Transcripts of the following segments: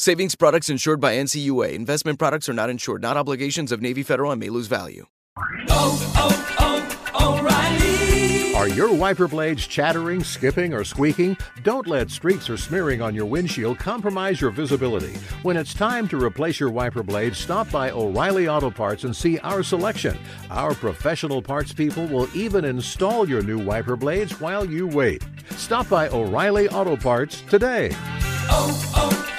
Savings products insured by NCUA. Investment products are not insured, not obligations of Navy Federal and may lose value. Are your wiper blades chattering, skipping, or squeaking? Don't let streaks or smearing on your windshield compromise your visibility. When it's time to replace your wiper blades, stop by O'Reilly Auto Parts and see our selection. Our professional parts people will even install your new wiper blades while you wait. Stop by O'Reilly Auto Parts today. Oh, oh,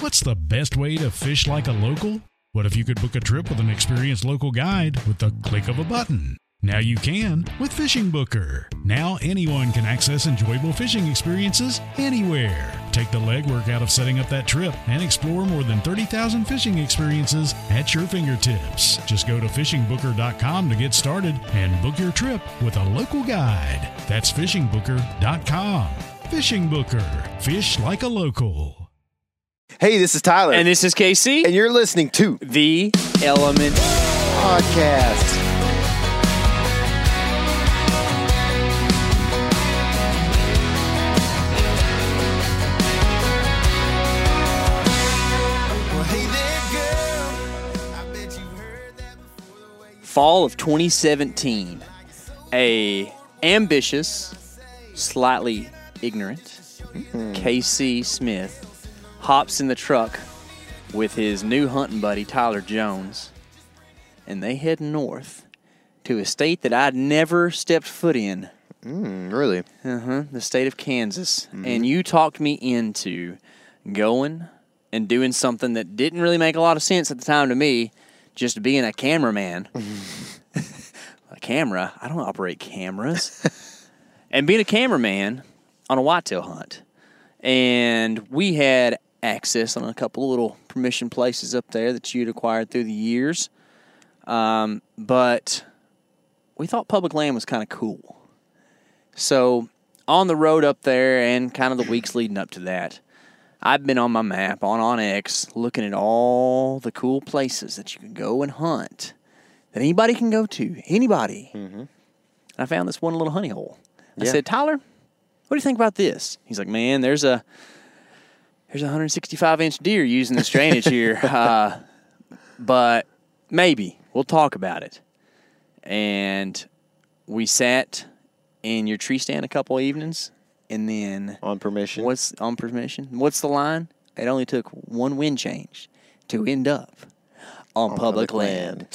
What's the best way to fish like a local? What if you could book a trip with an experienced local guide with the click of a button? Now you can with Fishing Booker. Now anyone can access enjoyable fishing experiences anywhere. Take the legwork out of setting up that trip and explore more than 30,000 fishing experiences at your fingertips. Just go to fishingbooker.com to get started and book your trip with a local guide. That's fishingbooker.com. Fishing Booker. Fish like a local. Hey, this is Tyler. And this is KC, and you're listening to the Element. podcast. Fall of 2017. A ambitious, slightly ignorant KC Smith hops in the truck with his new hunting buddy Tyler Jones, and they head north to a state that I'd never stepped foot in. Mm, really? Uh-huh, the state of Kansas. And you talked me into going and doing something that didn't really make a lot of sense at the time to me, just being a cameraman. a camera? I don't operate cameras. and being a cameraman on a whitetail hunt. And we had access on a couple little permission places up there that you'd acquired through the years. Um, but we thought public land was kind of cool. So on the road up there and kind of the weeks leading up to that, I've been on my map on OnX looking at all the cool places that you can go and hunt that anybody can go to. Anybody. And I found this one little honey hole. I Yeah. said, Tyler, what do you think about this? He's like, man, there's a there's a 165 inch deer using this drainage here, uh, but maybe we'll talk about it. And we sat in your tree stand a couple evenings, and then On permission. what's on permission? What's the line? It only took one wind change to end up on, public, public land.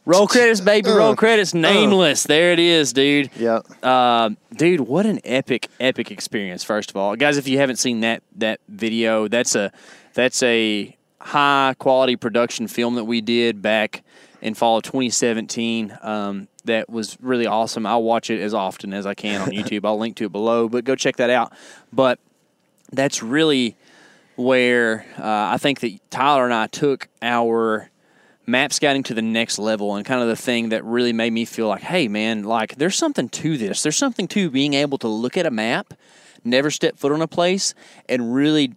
roll credits, baby. Roll credits. Nameless. There it is, dude. Yep. Uh, dude, what an epic, epic experience! First of all, guys, if you haven't seen that that video, that's a that's a high quality production film that we did back in fall of 2017. Um, that was really awesome. I'll watch it as often as I can on YouTube. I'll link to it below, but go check that out. But that's really where uh, I think that Tyler and I took our map scouting to the next level and kind of the thing that really made me feel like, hey, man, like there's something to this. There's something to being able to look at a map, never step foot on a place, and really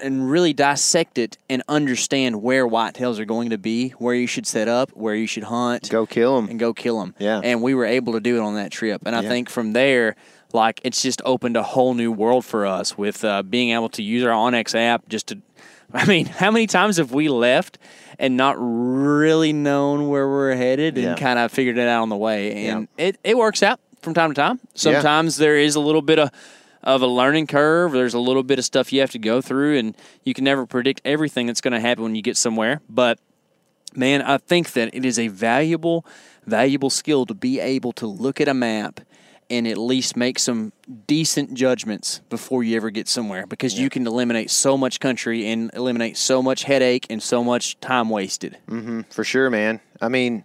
and really dissect it and understand where whitetails are going to be, where you should set up, where you should hunt Go kill them. and go kill them. Yeah. And we were able to do it on that trip. And I Yeah. think from there, like it's just opened a whole new world for us with uh, being able to use our OnX app just to. I mean, how many times have we left and not really known where we're headed and Yeah. kind of figured it out on the way? And it, it works out from time to time. Yeah. Sometimes there is a little bit of of a learning curve. There's a little bit of stuff you have to go through, and you can never predict everything that's going to happen when you get somewhere. But man, I think that it is a valuable, valuable skill to be able to look at a map and at least make some decent judgments before you ever get somewhere because you can eliminate so much country and eliminate so much headache and so much time wasted. Mm-hmm, For sure, man. I mean,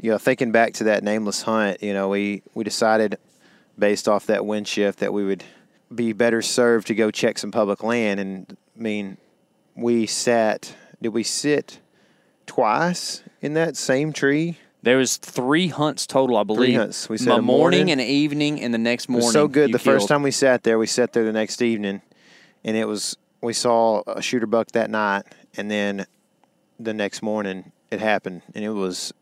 you know, thinking back to that nameless hunt, you know, we we decided based off that wind shift that we would be better served to go check some public land. And I mean, we sat. Did we sit twice in that same tree? There was three hunts total, I believe. Three hunts. We said a morning, morning. and an evening, and the next It morning. was so good. The first time we sat there, we sat there the next evening, and it was we saw a shooter buck that night, and then the next morning it happened, and it was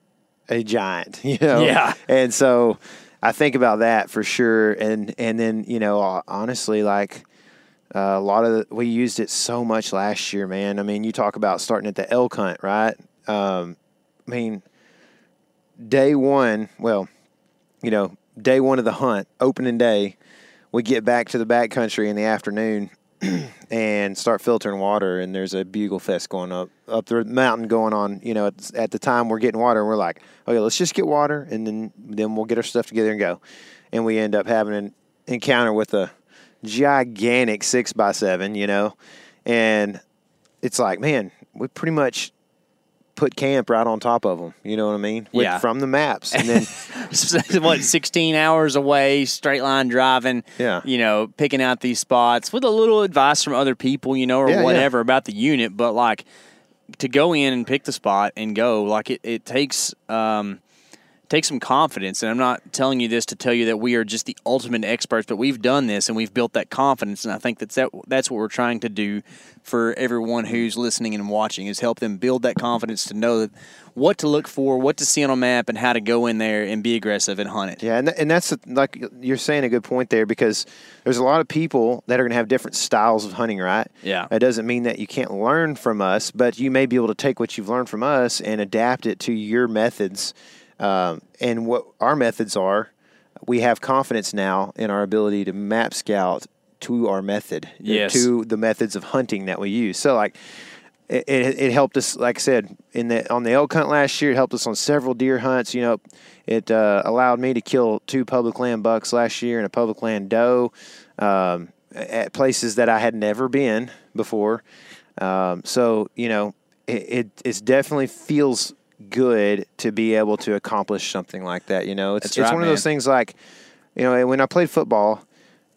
a giant, you know. Yeah. And so I think about that for sure, and and then you know honestly like. Uh, a lot of the, we used it so much last year, man. I mean, you talk about starting at the elk hunt, right? Um, I mean, day one, well, you know, day one of the hunt, opening day, we get back to the backcountry in the afternoon and start filtering water. And there's a bugle fest going up up the mountain going on. You know, at, at the time we're getting water, and we're like, okay, let's just get water, and then then we'll get our stuff together and go. And we end up having an encounter with a gigantic six by seven, you know, and it's like, man, we pretty much put camp right on top of them. You know what I mean? With, Yeah. From the maps, and then. what 16 hours away straight line driving Yeah. you know picking out these spots with a little advice from other people you know or Yeah, yeah. whatever about the unit but like to go in and pick the spot and go like it, it takes um takes some confidence and i'm not telling you this to tell you that we are just the ultimate experts but we've done this and we've built that confidence and i think that's that, that's what we're trying to do for everyone who's listening and watching is help them build that confidence to know that what to look for what to see on a map and how to go in there and be aggressive and hunt it Yeah, and, and that's like you're saying a good point there because there's a lot of people that are going to have different styles of hunting, right? Yeah. That doesn't mean that you can't learn from us, but you may be able to take what you've learned from us and adapt it to your methods. Um, and what our methods are, we have confidence now in our ability to map scout to our method, Yes. to the methods of hunting that we use. So, like, it, it, it helped us, like I said, in the on the elk hunt last year. It helped us on several deer hunts. You know, it uh, allowed me to kill two public land bucks last year and a public land doe um, at places that I had never been before. Um, so you know, it, it it's definitely feels good to be able to accomplish something like that. You know, it's That's it's right, one of those man. things like, you know, when I played football,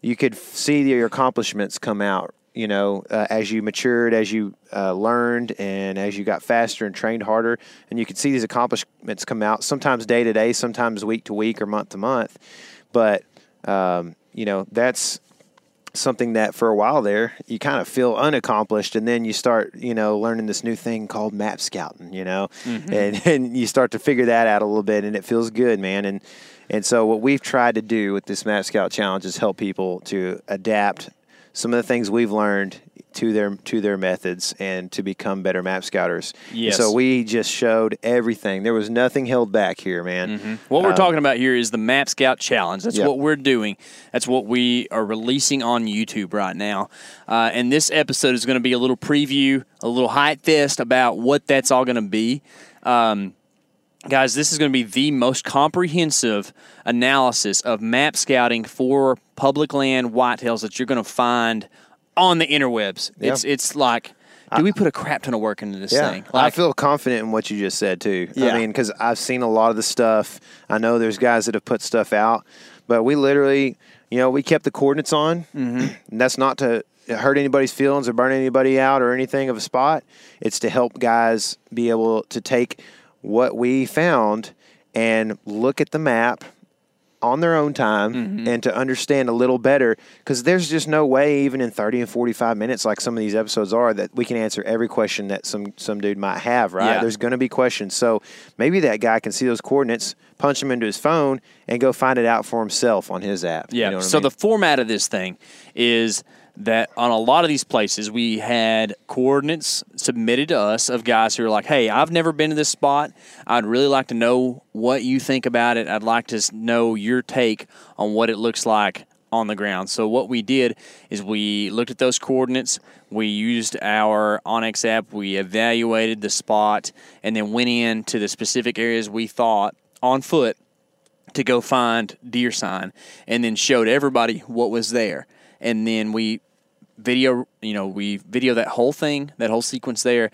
you could see your accomplishments come out. You know, uh, as you matured, as you uh, learned, and as you got faster and trained harder, and you could see these accomplishments come out. Sometimes day to day, sometimes week to week, or month to month. But um, you know, that's something that for a while there you kind of feel unaccomplished and then you start you know learning this new thing called map scouting you know? Mm-hmm. And, and you start to figure that out a little bit and it feels good man. And and so what we've tried to do with this map scout challenge is help people to adapt some of the things we've learned to their to their methods and to become better map scouters Yes. so we just showed everything there was nothing held back here man What we're talking about here is the Map Scout Challenge. That's Yep. what we're doing. That's what we are releasing on YouTube right now. Uh, and this episode is going to be a little preview, a little hype fest about what that's all going to be. Um, guys, this is going to be the most comprehensive analysis of map scouting for public land whitetails that you're going to find on the interwebs. Yeah. It's it's like, do we put a crap ton of work into this Yeah, thing? I feel confident in what you just said too. Yeah. I mean, because I've seen a lot of the stuff. I know there's guys that have put stuff out, but we literally, you know, we kept the coordinates on. Mm-hmm. And that's not to hurt anybody's feelings or burn anybody out or anything of a spot. It's to help guys be able to take what we found and look at the map on their own time Mm-hmm. and to understand a little better because there's just no way even in 30 and 45 minutes like some of these episodes are that we can answer every question that some some dude might have right Yeah. there's going to be questions so maybe that guy can see those coordinates punch them into his phone and go find it out for himself on his app Yeah. you know what I so mean? the format of this thing is that on a lot of these places we had coordinates submitted to us of guys who are like, "Hey, I've never been to this spot. I'd really like to know what you think about it. I'd like to know your take on what it looks like on the ground." So what we did is we looked at those coordinates. We used our OnX app. We evaluated the spot and then went in to the specific areas we thought on foot to go find deer sign and then showed everybody what was there and then we video you know we video that whole thing that whole sequence there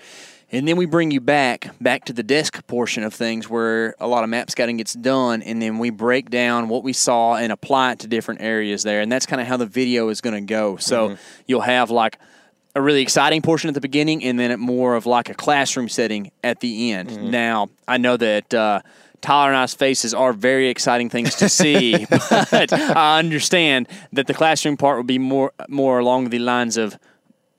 And then we bring you back back to the desk portion of things where a lot of map scouting gets done, and then we break down what we saw and apply it to different areas there. And that's kind of how the video is going to go. So you'll have like a really exciting portion at the beginning, and then more of like a classroom setting at the end. Now I know that. Uh, Tyler and I's faces are very exciting things to see, but I understand that the classroom part will be more more along the lines of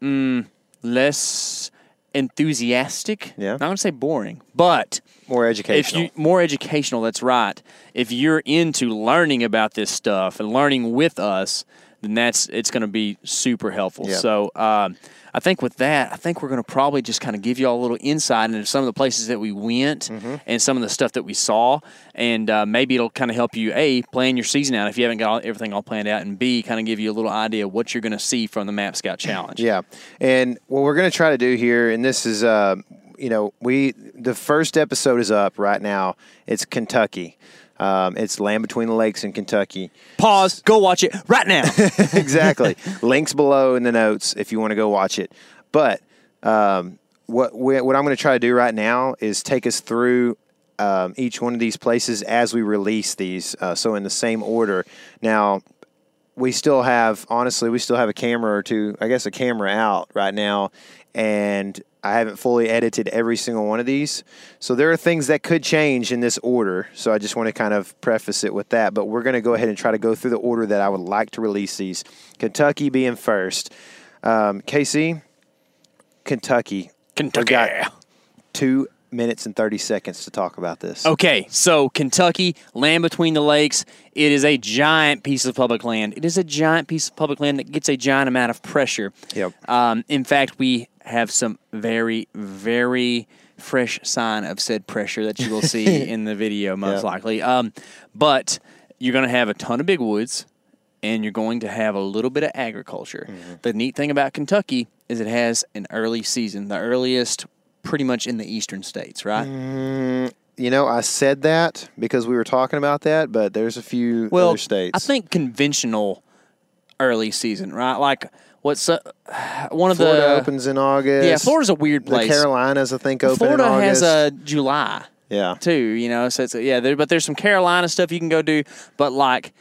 mm, less enthusiastic. Yeah. not gonna say boring, but More educational. if you more educational, that's right. If you're into learning about this stuff and learning with us, then that's it's going to be super helpful. Yeah. So um, I think with that, I think we're going to probably just kind of give you all a little insight into some of the places that we went Mm-hmm. and some of the stuff that we saw, and uh, maybe it'll kind of help you a plan your season out if you haven't got all, everything all planned out, and b kind of give you a little idea of what you're going to see from the Map Scout Challenge. Yeah, and what we're going to try to do here, and this is, uh, you know, we the first episode is up right now. It's Kentucky. Um, it's Land Between the Lakes in Kentucky. Pause. Go watch it right now. exactly. Links below in the notes if you want to go watch it. But um, what we, what I'm going to try to do right now is take us through um, each one of these places as we release these. Uh, so in the same order. Now we still have honestly we still have a camera or two i guess a camera out right now and i haven't fully edited every single one of these. So there are things that could change in this order so i just want to kind of preface it with that but we're going to go ahead and try to go through the order that i would like to release these. Kentucky being first. Um, kc kentucky. Kentucky. Two minutes and 30 seconds to talk about this Okay, so Kentucky, land between the lakes. It is a giant piece of public land. It is a giant piece of public land that gets a giant amount of pressure. Yep. Um, in fact, we have some very, very fresh sign of said pressure that you will see in the video, most Yep. likely. Um, but you're going to have a ton of big woods, and you're going to have a little bit of agriculture. Mm-hmm. The neat thing about Kentucky is it has an early season, the earliest pretty much in the eastern states, right? you know i said that because we were talking about that but there's a few well, other states I think conventional early season, right? Like what's uh, one of Florida the opens in August. yeah, Florida's a weird place. The. Carolinas, I think, open Florida in has a July yeah. too, you know. So it's yeah, there, but there's some Carolina stuff you can go do. But like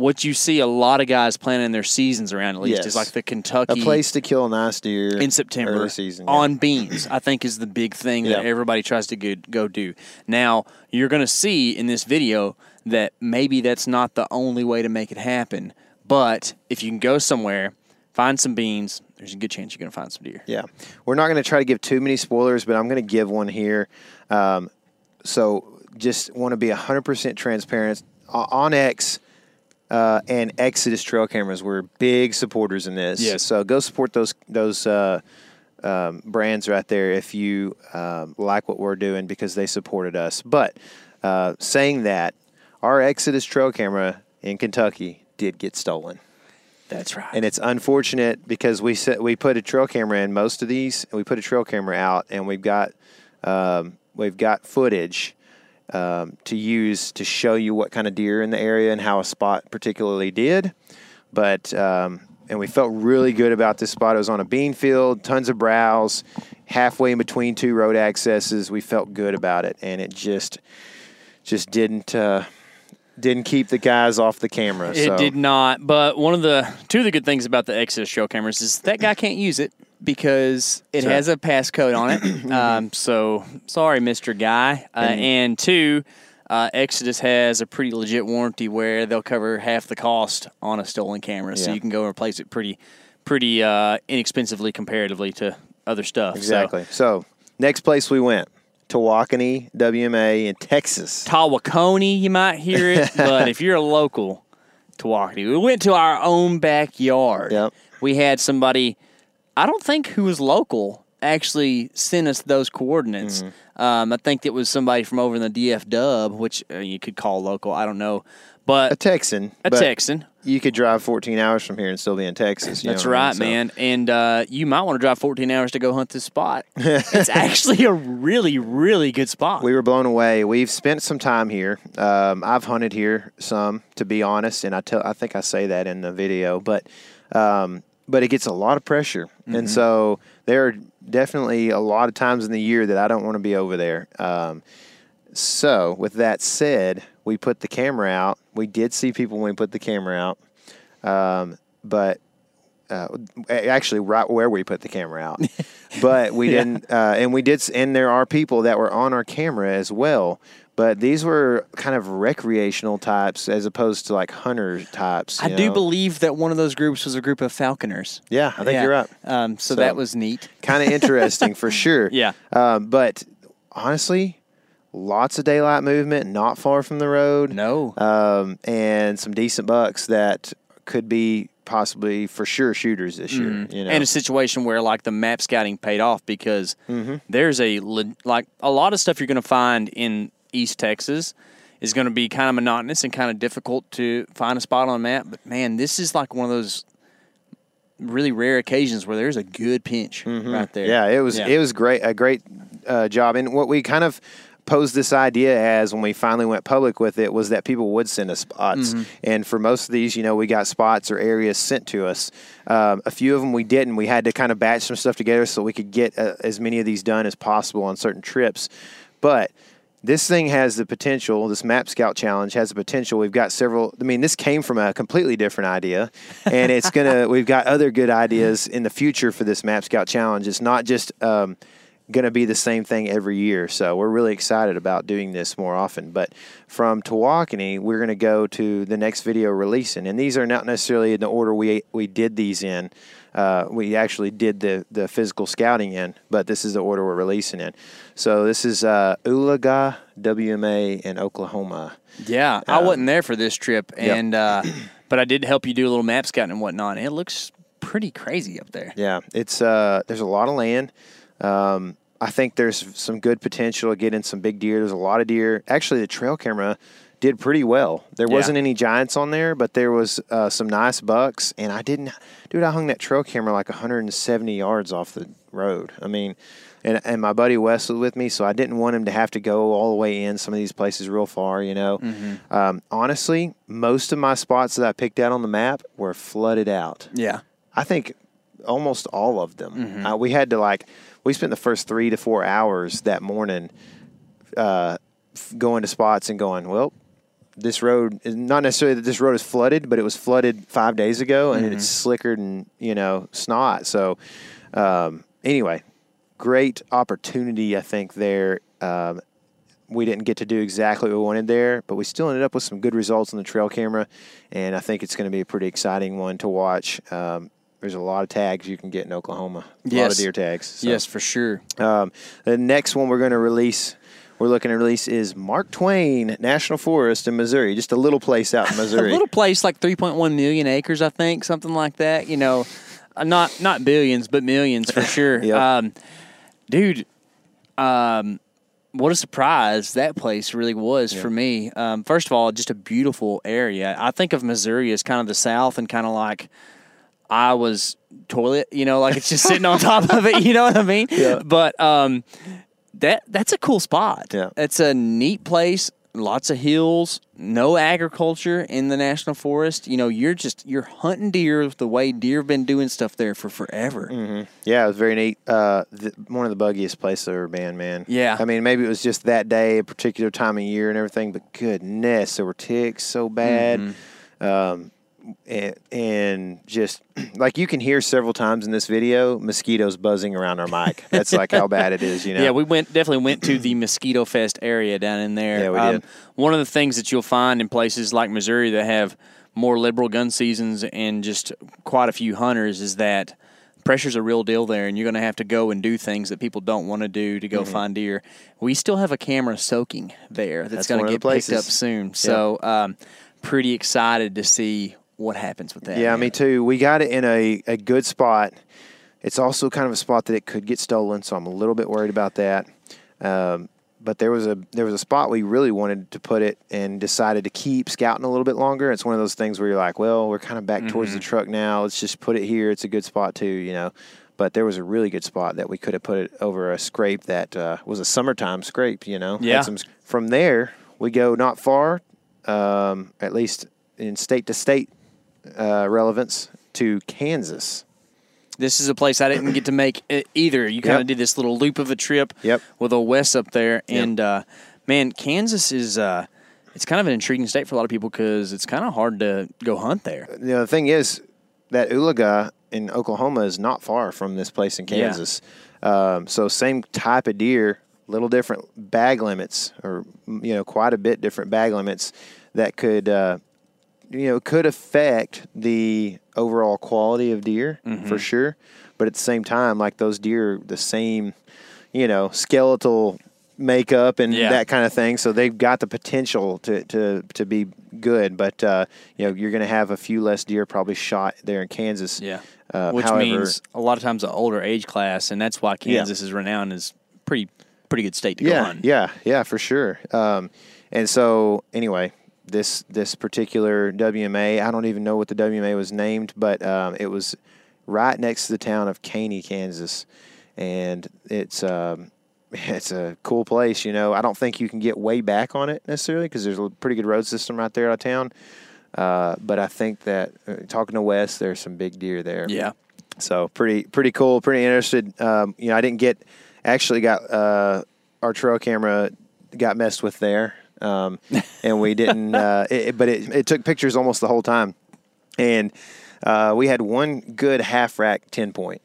what you see a lot of guys planning their seasons around at least Yes. is like the Kentucky A place to kill a nice deer in September early season. yeah. on beans. I think is the big thing that everybody tries to go, do. Now you're going to see in this video that maybe that's not the only way to make it happen. But if you can go somewhere, find some beans, there's a good chance you're going to find some deer. Yeah, we're not going to try to give too many spoilers, but I'm going to give one here. Um, so just want to be 100% transparent. On X uh, and Exodus trail cameras, we're big supporters in this. Yes. So go support those those uh, um, brands right there if you um, like what we're doing because they supported us. But uh, saying that, our Exodus trail camera in Kentucky did get stolen. That's right. And it's unfortunate because we set, we put a trail camera in most of these, and we put a trail camera out, and we've got um, we've got footage um, to use to show you what kind of deer in the area and how a spot particularly did. But um, and we felt really good about this spot. It was on a bean field, tons of browse, halfway in between two road accesses. We felt good about it, and it just just didn't uh, didn't keep the guys off the camera. It so. did not. But one of the two of the good things about the Exodus trail cameras is that guy can't use it because it right. has a passcode on it. um, so sorry, Mister Guy. Uh, and two, uh, Exodus has a pretty legit warranty where they'll cover half the cost on a stolen camera, so you can go and replace it pretty, pretty uh, inexpensively comparatively to other stuff. Exactly. So, next place we went, Tawakoni WMA in Texas. Tawakoni, you might hear it, but if you're a local, Tawakoni. We went to our own backyard. Yep. We had somebody, I don't think who was local, actually sent us those coordinates. Mm-hmm. Um, I think it was somebody from over in the DF Dub, which uh, you could call local. I don't know, but A Texan. a Texan. You could drive 14 hours from here and still be in Texas. you That's know what I mean? right, So- man. And uh, you might want to drive 14 hours to go hunt this spot. it's actually a really, really good spot. We were blown away. We've spent some time here. Um, I've hunted here some, to be honest, and I tell I think I say that in the video. But um, but it gets a lot of pressure, and so there are definitely a lot of times in the year that I don't want to be over there. Um, so, with that said, we put the camera out. We did see people when we put the camera out, um, but uh, actually, right where we put the camera out. but we didn't, uh, and we did, and there are people that were on our camera as well. But these were kind of recreational types as opposed to like hunter types. I you do believe that one of those groups was a group of falconers. Yeah, I think you're right. Um, so, So- that was neat. kind of interesting for sure. Yeah. Um, but honestly, lots of daylight movement, not far from the road. No. Um, and some decent bucks that could be possibly for sure shooters this year. You know, Mm-hmm. and a situation where like the map scouting paid off because Mm-hmm. there's a like a lot of stuff you're going to find in East Texas is going to be kind of monotonous and kind of difficult to find a spot on a map. But man, this is like one of those really rare occasions where there's a good pinch right there. Mm-hmm. Yeah, it was Yeah. it was great a great uh, job. And what we kind of posed this idea as when we finally went public with it was that people would send us spots. Mm-hmm. And for most of these, you know, we got spots or areas sent to us. Um, a few of them we didn't. We had to kind of batch some stuff together so we could get uh, as many of these done as possible on certain trips. But this thing has the potential. This Map Scout Challenge has the potential. We've got several. I mean, this came from a completely different idea, and it's gonna. we've got other good ideas in the future for this Map Scout Challenge. It's not just um, gonna be the same thing every year. So we're really excited about doing this more often. But from Tawakoni, we're gonna go to the next video releasing, and these are not necessarily in the order we we did these in. Uh, we actually did the, the physical scouting in, but this is the order we're releasing in. So this is uh, Oologah WMA in Oklahoma. Yeah, I wasn't there for this trip, Yep. and uh, but I did help you do a little map scouting and whatnot. It looks pretty crazy up there. Yeah, it's uh, there's a lot of land. Um, I think there's some good potential to get in some big deer. There's a lot of deer. Actually, the trail camera did pretty well. There Yeah. wasn't any giants on there, but there was uh, some nice bucks. And I didn't, dude. I hung that trail camera like 170 yards off the road. I mean, and and my buddy Wes was with me, so I didn't want him to have to go all the way in some of these places real far. You know, um, honestly, most of my spots that I picked out on the map were flooded out. Yeah. I think almost all of them. Mm-hmm. Uh, we had to like we spent the first three to four hours that morning uh, going to spots and going. Well, this road is not necessarily that this road is flooded, but it was flooded five days ago and Mm-hmm. it's slickered and you know snot. So um, anyway, great opportunity I think there. Um, we didn't get to do exactly what we wanted there, but we still ended up with some good results on the trail camera, and I think it's going to be a pretty exciting one to watch. Um, there's a lot of tags you can get in Oklahoma. A lot of Yes. deer tags. so. Yes, for sure. Um, the next one we're going to release, we're looking to release is Mark Twain National Forest in Missouri. Just a little place out in Missouri. A little place like 3.1 million acres, I think, something like that. You know, uh, not not billions, but millions for sure. Yep. um, dude, um, what a surprise that place really was for me. Um, first of all, just a beautiful area. I think of Missouri as kind of the South and kind of like Iowa's toilet. You know, like it's just sitting on top of it. You know what I mean? Yeah. But um, that that's a cool spot. Yeah. It's a neat place. Lots of hills, no agriculture in the national forest. You know, you're just you're hunting deer the way deer have been doing stuff there for forever. Yeah, it was very neat. Uh, the, one of the buggiest places I've ever been, man. Yeah. I mean, maybe it was just that day, a particular time of year and everything, but goodness, there were ticks so bad. Mm-hmm. Um, and, and just like you can hear several times in this video, mosquitoes buzzing around our mic. That's like how bad it is, you know? Yeah, we went definitely went to the Mosquito Fest area down in there. Um, Yeah, we did. One of the things that you'll find in places like Missouri that have more liberal gun seasons and just quite a few hunters is that pressure's a real deal there, and you're going to have to go and do things that people don't want to do to go Mm-hmm. find deer. We still have a camera soaking there that's, That's going to get picked up soon. So, um, pretty excited to see what happens with that. Yeah, man. me too. We got it in a, a good spot. It's also kind of a spot that it could get stolen, so I'm a little bit worried about that. Um, but there was a there was a spot we really wanted to put it and decided to keep scouting a little bit longer. It's one of those things where you're like, well, we're kind of back towards the Mm-hmm. truck now. Let's just put it here. It's a good spot too, you know. But there was a really good spot that we could have put it over a scrape that uh, was a summertime scrape, you know. Yeah. some- from there, we go not far, um, at least in state to state uh, relevance to Kansas. This is a place I didn't get to make either. You kind of Yep. did this little loop of a trip Yep. with a Wes up there, and uh, man, Kansas is uh, it's kind of an intriguing state for a lot of people because it's kind of hard to go hunt there. you know, the thing is that Oologah in Oklahoma is not far from this place in Yeah. Kansas. Um, so same type of deer, little different bag limits, or you know, quite a bit different bag limits that could, uh, you know, could affect the overall quality of deer Mm-hmm. for sure. But at the same time, like those deer, the same, you know, skeletal makeup and Yeah. that kind of thing. So they've got the potential to, to, to be good, but uh, you know you're going to have a few less deer probably shot there in Kansas. Yeah, Uh, which however- means a lot of times an older age class, and that's why Kansas is renowned as pretty pretty good state to go on. yeah, yeah, yeah, for sure. Um, and so anyway, this this particular WMA, I don't even know what the WMA was named, but um, it was right next to the town of Caney, Kansas, and it's. Um, it's a cool place, you know. I don't think you can get way back on it necessarily because there's a pretty good road system right there out of town. Uh, but I think that uh, talking to Wes, there's some big deer there. Yeah. So pretty pretty cool, pretty interested. Um, you know, I didn't get actually got uh, our trail camera got messed with there, um, and we didn't. Uh, it, but it, it took pictures almost the whole time, and uh, we had one good half rack ten point.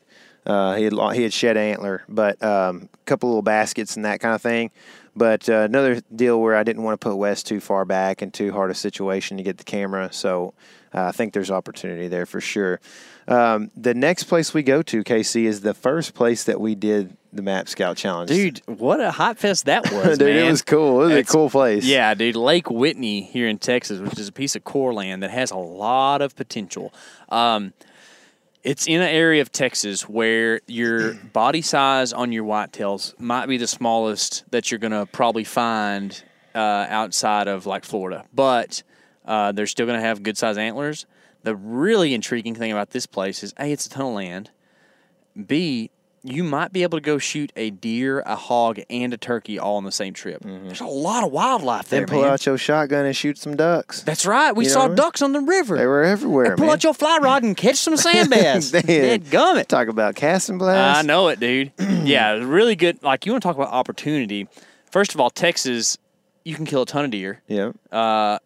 Uh, he had he had shed antler, but um, a couple little baskets and that kind of thing. But uh, another deal where I didn't want to put Wes too far back and too hard a situation to get the camera. So uh, I think there's opportunity there for sure. Um, the next place we go to, KC, is the first place that we did the Map Scout Challenge. Dude, what a hot fest that was, Dude, man. it was cool. It was It's- a cool place. Yeah, dude. Lake Whitney here in Texas, which is a piece of core land that has a lot of potential. Um, it's in an area of Texas where your body size on your whitetails might be the smallest that you're going to probably find uh, outside of like Florida, but uh, they're still going to have good size antlers. The really intriguing thing about this place is A, it's a ton of land. B, you might be able to go shoot a deer, a hog, and a turkey all on the same trip. Mm-hmm. There's a lot of wildlife there, Then pull man. out your shotgun and shoot some ducks. That's right. We You saw what I mean? ducks on the river. They were everywhere, And pull man. out your fly rod and catch some sand bass. Dead gummit. Talk about casting blast. I know it, dude. yeah, really good. Like you want to talk about opportunity. First of all, Texas, you can kill a ton of deer. Yeah. Uh,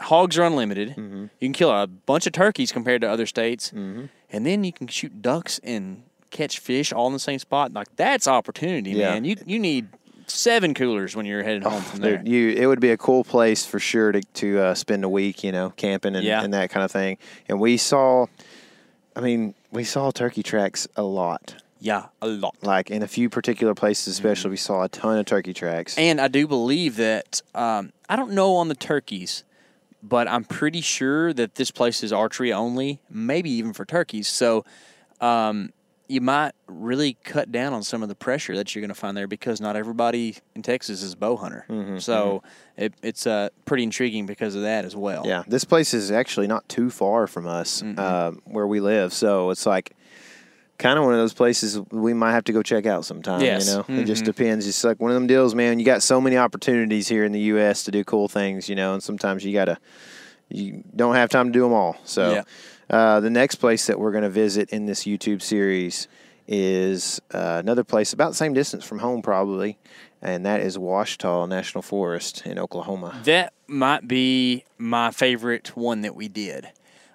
hogs are unlimited. Mm-hmm. You can kill a bunch of turkeys compared to other states, mm-hmm. and then you can shoot ducks and catch fish all in the same spot. Like that's opportunity, Yeah. man. You you need seven coolers when you're heading home from there. Dude, you it would be a cool place for sure to to uh, spend a week, you know, camping and, Yeah. and that kind of thing. And we saw, I mean, we saw turkey tracks a lot. yeah, a lot. Like in a few particular places, Mm-hmm. especially, we saw a ton of turkey tracks. And I do believe that um, I don't know on the turkeys, but I'm pretty sure that this place is archery only, maybe even for turkeys. So um, you might really cut down on some of the pressure that you're going to find there because not everybody in Texas is a bow hunter. so It, it's uh, pretty intriguing because of that as well. Yeah, this place is actually not too far from us um, where we live, so it's like kind of one of those places we might have to go check out sometime. Yes. You know, it just depends. It's like one of them deals, man. You got so many opportunities here in the U.S. to do cool things, you know, and sometimes you gotta you don't have time to do them all. So Yeah. Uh, the next place that we're going to visit in this YouTube series is uh, another place about the same distance from home, probably. And that is Ouachita National Forest in Oklahoma. That might be my favorite one that we did.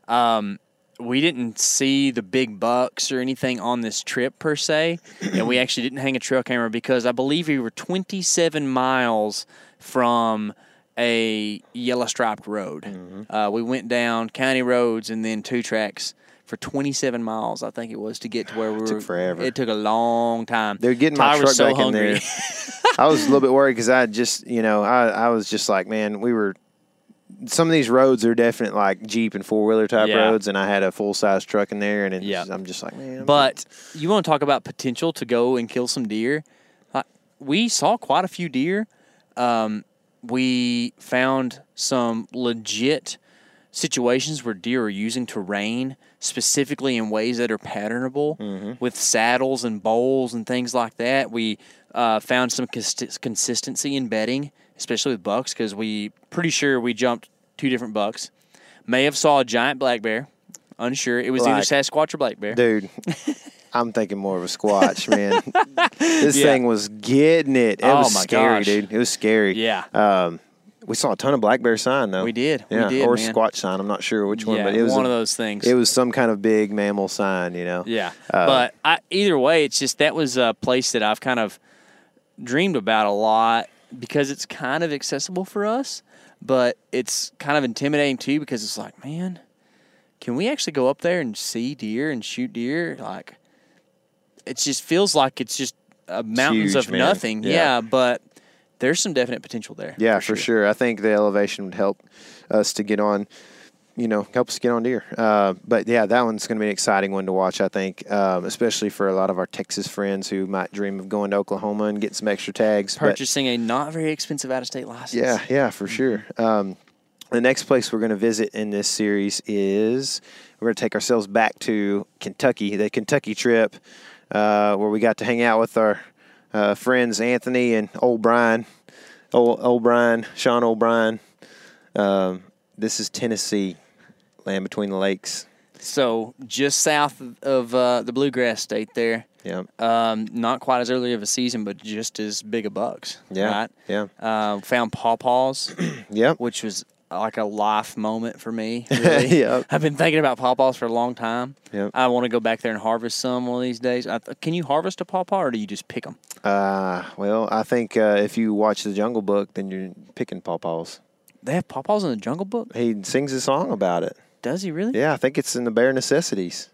Um, we didn't see the big bucks or anything on this trip per se, and we actually didn't hang a trail camera because I believe we were 27 miles from a yellow striped road. Uh, we went down county roads and then two tracks for 27 miles, I think it was, to get to where we were. took forever. It took a long time. They're getting my Ty was truck so back hungry. in there. I was a little bit worried because I just, you know, I, I was just like, man, we were. Some of these roads are definite like Jeep and four wheeler type Yeah. roads, and I had a full size truck in there, and it's, Yeah. I'm just like, man. I'm- But you want to talk about potential to go and kill some deer? Uh, we saw quite a few deer. Um, we found some legit situations where deer are using terrain specifically in ways that are patternable with saddles and bowls and things like that. We uh, found some cons- consistency in bedding, especially with bucks, because we pretty sure we jumped two different bucks. May have saw a giant black bear. Unsure. It was Like- either Sasquatch or black bear. dude, I'm thinking more of a squatch, man. this Yeah. thing was getting it. It Oh, was scary, gosh. dude. It was scary. Yeah. Um, we saw a ton of black bear sign though. We did. We Yeah, did, or man. squatch sign. I'm not sure which one, yeah, but it was one a- of those things. It was some kind of big mammal sign, you know. Yeah, Uh, but I, either way, it's just that was a place that I've kind of dreamed about a lot because it's kind of accessible for us, but it's kind of intimidating too because it's like, man, can we actually go up there and see deer and shoot deer? Like, it just feels like it's just uh, mountains huge, of man. nothing. Yeah. Yeah. but there's some definite potential there. Yeah, for, sure. I think the elevation would help us to get on, you know, help us get on deer. Uh, but yeah, that one's going to be an exciting one to watch, I think, um, especially for a lot of our Texas friends who might dream of going to Oklahoma and getting some extra tags. But- Purchasing a not very expensive out of state license. yeah, yeah, for sure. Um, the next place we're going to visit in this series is we're going to take ourselves back to Kentucky, the Kentucky trip, uh, where we got to hang out with our uh, friends Anthony and old Brian, old, old Brian, Sean O'Brien. Um, this is Tennessee, land between the lakes. So just south of uh, the bluegrass state there. Yeah, Um, not quite as early of a season, but just as big a bucks. yeah, Right? yeah, Uh, found pawpaws, yep. which was like a life moment for me. Really. Yep. I've been thinking about pawpaws for a long time. Yep. I want to go back there and harvest some one of these days. I th- can you harvest a pawpaw, or do you just pick them? Uh, well, I think uh, if you watch the Jungle Book, then you're picking pawpaws. They have pawpaws in the Jungle Book. He sings a song about it. Does he really? Yeah, I think it's in the Bare Necessities.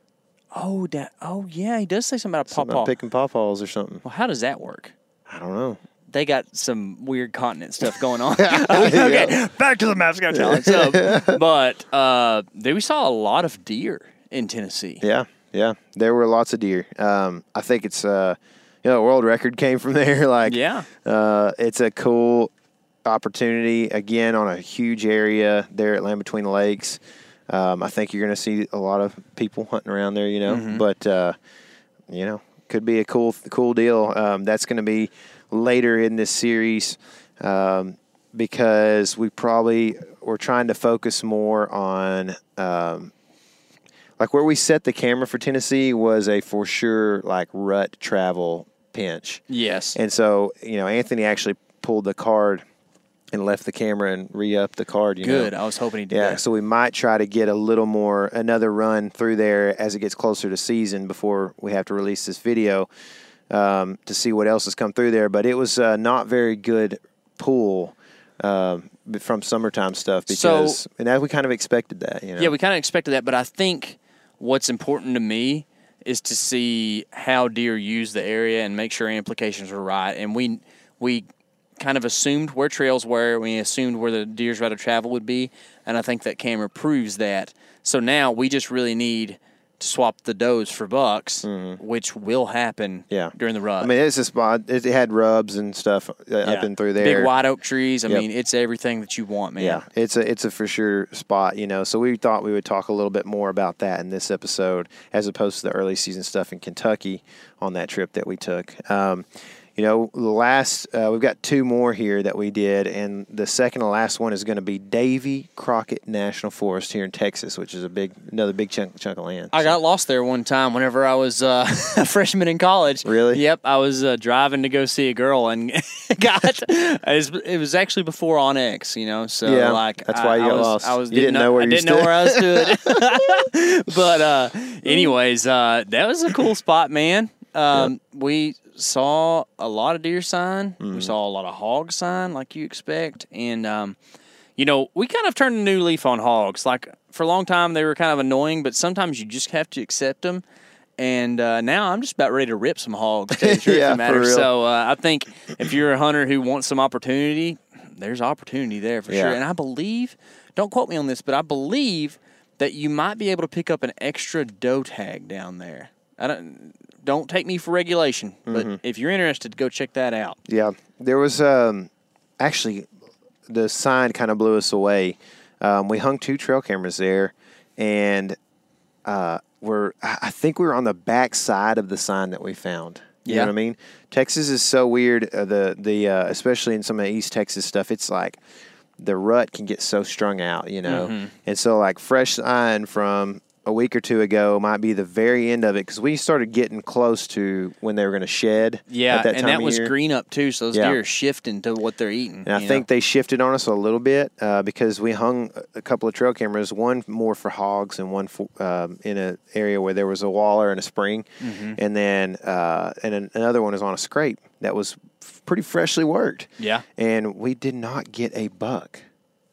Oh, that. Oh, yeah. He does say something about a Something pawpaw. about picking pawpaws or something. well, how does that work? I don't know. They got some weird continent stuff going on. okay, back to the Map Scout Challenge. So, but uh, we saw a lot of deer in Tennessee. Yeah, yeah. There were lots of deer. Um, I think it's uh, you know, world record came from there. Like, Yeah. uh, it's a cool opportunity again on a huge area there at Land Between the Lakes. Um, I think you're going to see a lot of people hunting around there. You know, but uh, you know, could be a cool cool deal. Um, that's going to be later in this series um, because we probably we're trying to focus more on um, like where we set the camera for Tennessee was a for sure like rut travel pinch. Yes. And so, you know, Anthony actually pulled the card and left the camera and re upped the card. You Good. Know? I was hoping he did Yeah, that. so we might try to get a little more, another run through there as it gets closer to season before we have to release this video um, to see what else has come through there. But it was uh, not very good pool um, from summertime stuff So- because, and that we kind of expected that. You know? Yeah, we kind of expected that, but I think what's important to me is to see how deer use the area and make sure implications are right. And we we kind of assumed where trails were, we assumed where the deer's route of travel would be, and I think that camera proves that. So now we just really need swap the does for bucks, which will happen Mm-hmm. Yeah. during the rut. I mean, it's a spot. It, had rubs and stuff uh, up and through there. Big white oak trees. I Yep. mean, it's everything that you want, man. Yeah, it's a it's a for sure spot, you know. So we thought we would talk a little bit more about that in this episode, as opposed to the early season stuff in Kentucky on that trip that we took. Um, you know, the last uh, we've got two more here that we did, and the second to last one is going to be Davy Crockett National Forest here in Texas, which is a big another big chunk chunk of land. I got lost there one time whenever I was uh, a freshman in college. Really? Yep. I was uh, driving to go see a girl and got. It was, actually before On X, you know. So Yeah, like that's I- why you I got was, lost. I was You didn't know where I you didn't know where I stood. but uh, anyways, uh, that was a cool spot, man. Um, We saw a lot of deer sign. Mm-hmm. We saw a lot of hog sign, like you expect, and um, you know, we kind of turned a new leaf on hogs. Like for a long time, they were kind of annoying, but sometimes you just have to accept them. And uh, now I'm just about ready to rip some hogs. To tell you the truth of Yeah, the for real. So uh, I think if you're a hunter who wants some opportunity, there's opportunity there for Yeah. sure. And I believe, don't quote me on this, but I believe that you might be able to pick up an extra doe tag down there. I don't. Don't take me for regulation, but Mm-hmm. if you're interested, go check that out. Yeah, there was um, actually the sign kind of blew us away. Um, we hung two trail cameras there, and uh, we're I think we were on the back side of the sign that we found. You Yeah. know what I mean? Texas is so weird. Uh, the the uh, especially in some of the East Texas stuff, it's like the rut can get so strung out, you know. Mm-hmm. And so like fresh sign from a week or two ago might be the very end of it because we started getting close to when they were going to shed. Yeah, at that and that was year. green up too, so those Yeah. deer are shifting to what they're eating. And I think know? they shifted on us a little bit uh, because we hung a- couple of trail cameras, one more for hogs and one for, um, in an area where there was a waller and a spring, Mm-hmm. and then uh, and an- another one is on a scrape that was f- pretty freshly worked. Yeah. and we did not get a buck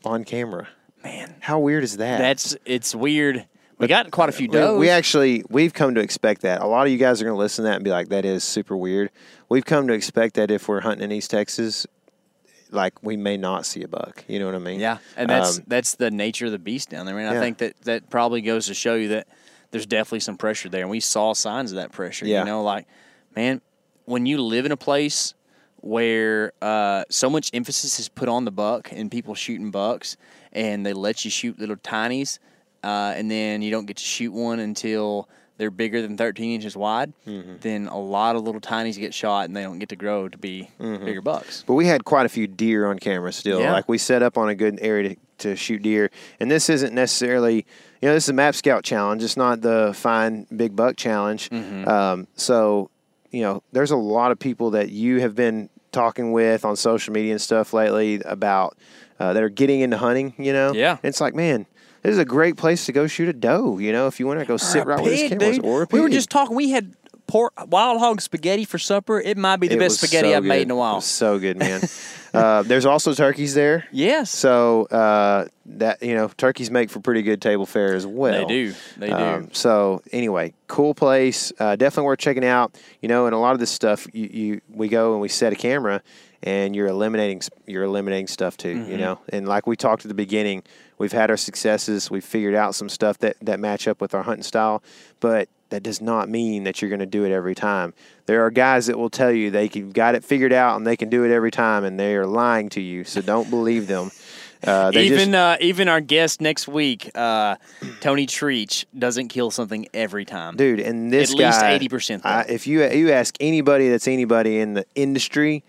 on camera. man, How weird is that? that's it's weird. We got quite a few We- does. We actually we've come to expect that. A lot of you guys are going to listen to that and be like, "That is super weird." We've come to expect that if we're hunting in East Texas, like we may not see a buck. You know what I mean? Yeah, and that's Um, that's the nature of the beast down there. I mean, I Yeah. think that that probably goes to show you that there's definitely some pressure there, and we saw signs of that pressure. Yeah. You know, like man, when you live in a place where uh, so much emphasis is put on the buck and people shooting bucks, and they let you shoot little tinies, uh, and then you don't get to shoot one until they're bigger than 13 inches wide, Mm-hmm. then a lot of little tinies get shot and they don't get to grow to be Mm-hmm. bigger bucks. But we had quite a few deer on camera still. Yeah. Like we set up on a good area to, to shoot deer. And this isn't necessarily, you know, this is a Map Scout challenge. It's not the Find Big Buck challenge. Mm-hmm. Um, so, you know, there's a lot of people that you have been talking with on social media and stuff lately about uh, that are getting into hunting, you know? Yeah. And it's like, man, this is a great place to go shoot a doe, you know, if you want to go sit right where this pig, camera dude. Or a We were just talking. We had pork, wild hog spaghetti for supper. It might be the It best spaghetti so I've made in a It while. was so good, man. uh, there's also turkeys there. Yes, So uh, that you know, turkeys make for pretty good table fare as well. they do. They do. Um, so anyway, cool place. Uh, definitely worth checking out. You know, and a lot of this stuff, you, you we go and we set a camera, and you're eliminating you're eliminating stuff too. Mm-hmm. You know, and like we talked at the beginning, we've had our successes. We've figured out some stuff that that match up with our hunting style, but that does not mean that you're going to do it every time. There are guys that will tell you they can got it figured out and they can do it every time, and they are lying to you. So don't believe them. Uh, even just, uh, even our guest next week, uh, Tony Treach, doesn't kill something every time. dude. And this At least 80% if you you ask anybody that's anybody in the industry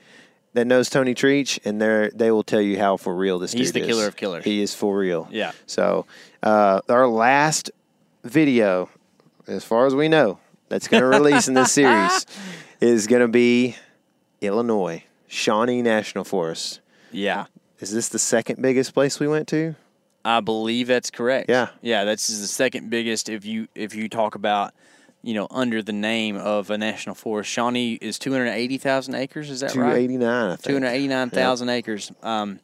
that knows Tony Treach, and they they will tell you how for real this. He's the killer is. of killers. He is for real. Yeah. So uh, our last video, as far as we know, that's going to release in this series is going to be Illinois, Shawnee National Forest. Yeah, Is this the second biggest place we went to? I believe that's correct. Yeah. yeah, that's the second biggest. If you if you talk about, you know, under the name of a national forest, Shawnee is two hundred eighty thousand acres. Is that Two right? eighty nine. I think. Two hundred eighty-nine thousand acres. Um,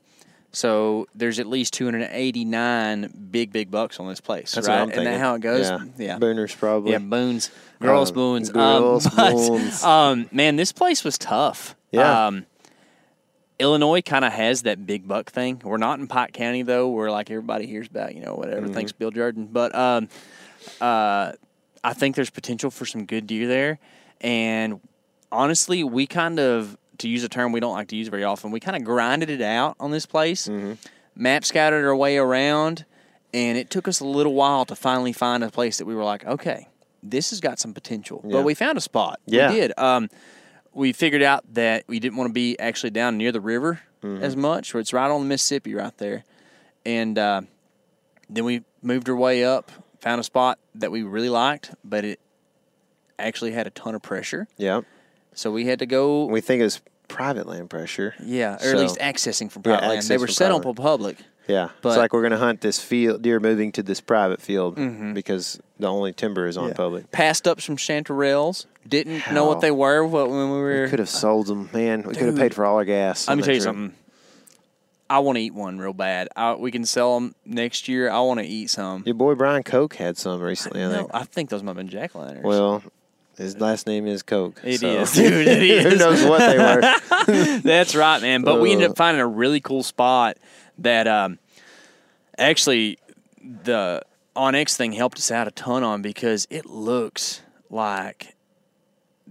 so there's at least two hundred eighty-nine big, big bucks on this place, That's right? Isn't that how it goes? Yeah. yeah. Booners probably. Yeah, boons, girls, Um, boons. girls, um, but, boons. Um, man, this place was tough. Yeah. Um, Illinois kind of has that big buck thing. We're not in Pike County though, where like everybody hears about, you know, whatever. Mm-hmm. Thanks, Bill Jordan. But um, uh, I think there's potential for some good deer there. And honestly, we kind of, to use a term we don't like to use very often, we kind of grinded it out on this place. Mm-hmm. Map scouted our way around, and it took us a little while to finally find a place that we were like, okay, this has got some potential. Yeah. But we found a spot. Yeah. We did. Um, we figured out that we didn't want to be actually down near the river Mm-hmm. as much, where it's right on the Mississippi right there. And uh, then we moved our way up, found a spot that we really liked, but it actually had a ton of pressure. Yeah. So we had to go, We think it was private land pressure. yeah, or So- at least accessing from Yeah, private land. They were set on private. public. Yeah, But- it's like we're gonna hunt this field deer moving to this private field Mm-hmm. because the only timber is on public. Passed up some chanterelles. Didn't know what they were what, when we were. Could have sold them, man. We could have paid for all our gas. Let on me tell you trip. something. I want to eat one real bad. I, we can sell them next year. I want to eat some. Your boy Brian Coke had some recently. I No, think. I think those might have been jack o' lanterns. Well, his last name is Coke. It so- is, dude. It Who is. knows what they were? That's right, man. But we ended Uh. up finding a really cool spot that um, actually the OnX thing helped us out a ton on because it looks like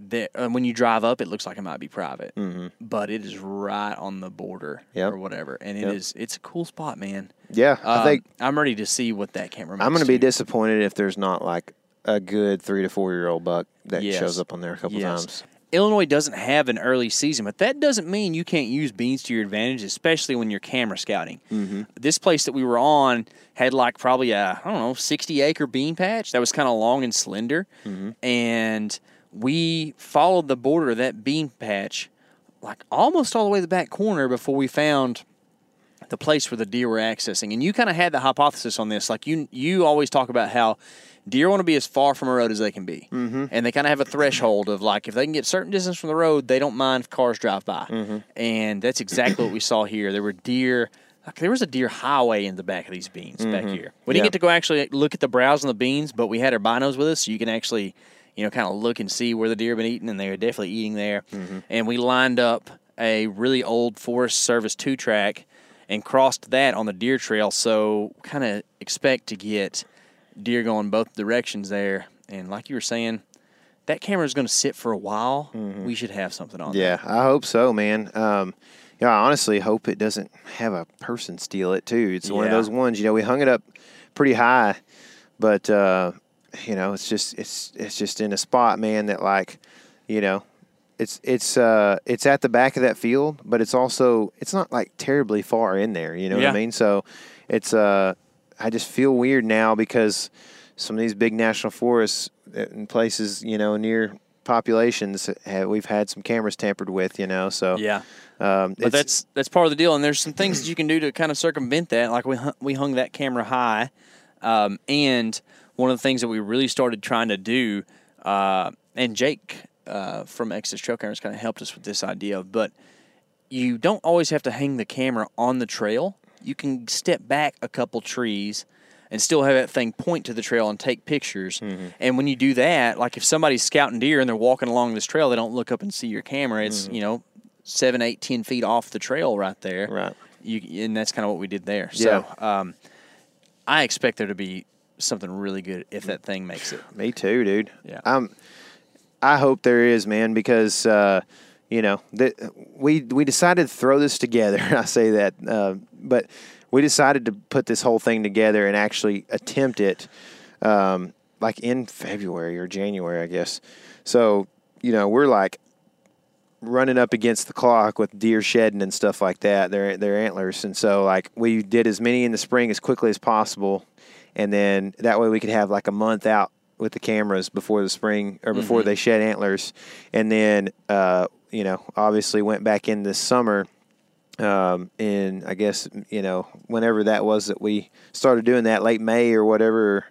that uh, when you drive up, it looks like it might be private, mm-hmm. but it is right on the border Yep. or whatever, and it Yep. is it's a cool spot, man. yeah, I Um, think I'm ready to see what that camera. I'm going gonna be disappointed if there's not like a good three to four year old buck that Yes. shows up on there a couple Yes. times. Illinois doesn't have an early season, but that doesn't mean you can't use beans to your advantage, especially when you're camera scouting. Mm-hmm. This place that we were on had like probably a I don't know sixty acre bean patch that was kind of long and slender, Mm-hmm. and we followed the border of that bean patch like almost all the way to the back corner before we found the place where the deer were accessing. And you kind of had the hypothesis on this. Like you, you always talk about how deer want to be as far from a road as they can be, mm-hmm. and they kind of have a threshold of like if they can get certain distance from the road, they don't mind if cars drive by. Mm-hmm. And that's exactly what we saw here. There were deer. Like there was a deer highway in the back of these beans back here. We didn't Mm-hmm. Yeah. get to go actually look at the browse on the beans, but we had our binos with us, so you can actually, you know, kind of look and see where the deer have been eating, and they were definitely eating there. Mm-hmm. And we lined up a really old Forest Service two track and crossed that on the deer trail. So kind of expect to get deer going both directions there. And like you were saying, that camera is going to sit for a while. We should have something on. Mm-hmm. Yeah, I hope so, man. Um, yeah, I honestly hope it doesn't have a person steal it too. It's one of those ones, you know, we hung it up pretty high, but uh, you know, it's just it's it's just in a spot, man, that like, you know, it's it's uh it's at the back of that field, but it's also it's not like terribly far in there, you know what I mean? So it's uh I just feel weird now because some of these big national forests in places, you know, near populations, have, we've had some cameras tampered with, you know. So Yeah. um, But that's that's part of the deal, and there's some things that you can do to kind of circumvent that. Like we we hung that camera high, um, and one of the things that we really started trying to do, uh, and Jake uh, from Exodus Trail Cameras kind of helped us with this idea. But you don't always have to hang the camera on the trail. You can step back a couple trees and still have that thing point to the trail and take pictures. Mm-hmm. And when you do that, like if somebody's scouting deer and they're walking along this trail, they don't look up and see your camera. It's Mm-hmm. you know seven, eight, ten feet off the trail right there. Right. You and that's kind of what we did there. Yeah. So um, I expect there to be something really good if that thing makes it. Me too, dude. Yeah. I'm. I hope there is, man, because uh, you know that we we decided to throw this together. I say that, uh, but we decided to put this whole thing together and actually attempt it, um, like in February or January, I guess. So you know we're like running up against the clock with deer shedding and stuff like that. Their their antlers, and so like we did as many in the spring as quickly as possible, and then that way we could have like a month out with the cameras before the spring or before they shed antlers, and then uh, you know obviously went back in this summer. Um, in I guess you know whenever that was that we started doing that late May or whatever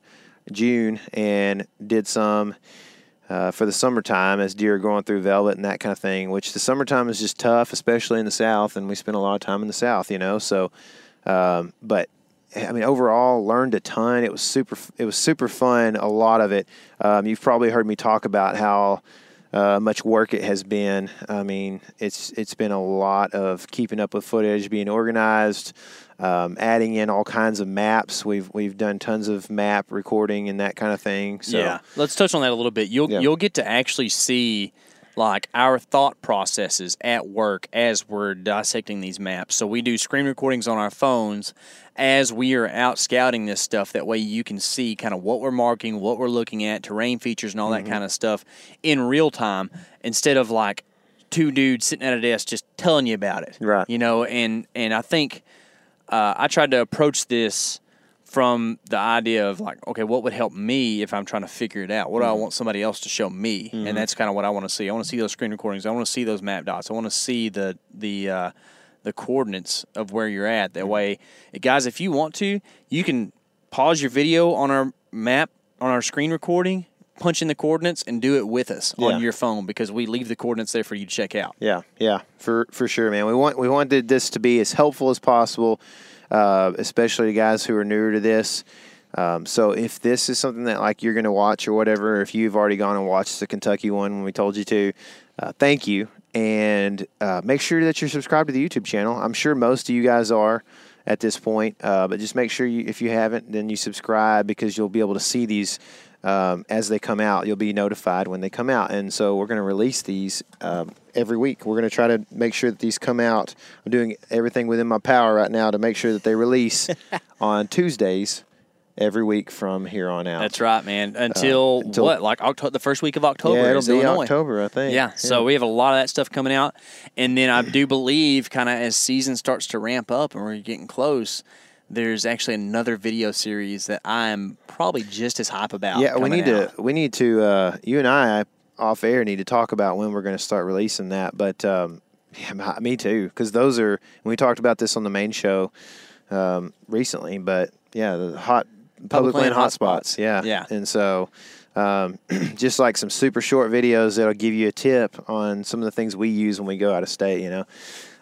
June and did some uh, for the summertime as deer are going through velvet and that kind of thing. Which the summertime is just tough, especially in the south, and we spend a lot of time in the south, you know. So, um, but I mean, overall, learned a ton. It was super. It was super fun. A lot of it. Um, you've probably heard me talk about how uh, much work it has been. I mean, it's it's been a lot of keeping up with footage, being organized, um, adding in all kinds of maps. We've we've done tons of map recording and that kind of thing. So, yeah, let's touch on that a little bit. You'll Yeah. you'll get to actually see like our thought processes at work as we're dissecting these maps. So we do screen recordings on our phones as we are out scouting this stuff. That way you can see kind of what we're marking, what we're looking at, terrain features, and all Mm-hmm. that kind of stuff in real time instead of like two dudes sitting at a desk just telling you about it. Right. You know, and and I think uh, I tried to approach this from the idea of like, okay, what would help me if I'm trying to figure it out? What do I mm-hmm. want somebody else to show me? And mm-hmm. that's kind of what I want to see. I want to see those screen recordings. I want to see those map dots. I want to see the the uh, the coordinates of where you're at. That mm-hmm. way, eh, guys, if you want to, you can pause your video on our map on our screen recording. Punch in the coordinates and do it with us Yeah. on your phone because we leave the coordinates there for you to check out. Yeah, yeah, for for sure, man. We want we wanted this to be as helpful as possible, uh, especially guys who are newer to this. Um, so if this is something that like you're going to watch or whatever, if you've already gone and watched the Kentucky one when we told you to, uh, thank you, and uh, make sure that you're subscribed to the YouTube channel. I'm sure most of you guys are at this point, uh, but just make sure you if you haven't, then you subscribe because you'll be able to see these um, as they come out. You'll be notified when they come out, and so we're going to release these um, every week. We're going to try to make sure that these come out. I'm doing everything within my power right now to make sure that they release on Tuesdays every week from here on out. That's right, man. Until, until- what? Like October, the first week of October. yeah, it'll be Illinois. October, I think. Yeah, so we have a lot of that stuff coming out, and then I do believe, kind of as season starts to ramp up and we're getting close, there's actually another video series that I'm probably just as hype about. yeah, we need out. to we need to uh, you and I off air need to talk about when we're going to start releasing that. But um, yeah, me too, because those are we talked about this on the main show um, recently. But yeah, the hot public, land land hotspots. hotspots. Yeah, Yeah. and so. Um, just like some super short videos that'll give you a tip on some of the things we use when we go out of state. You know,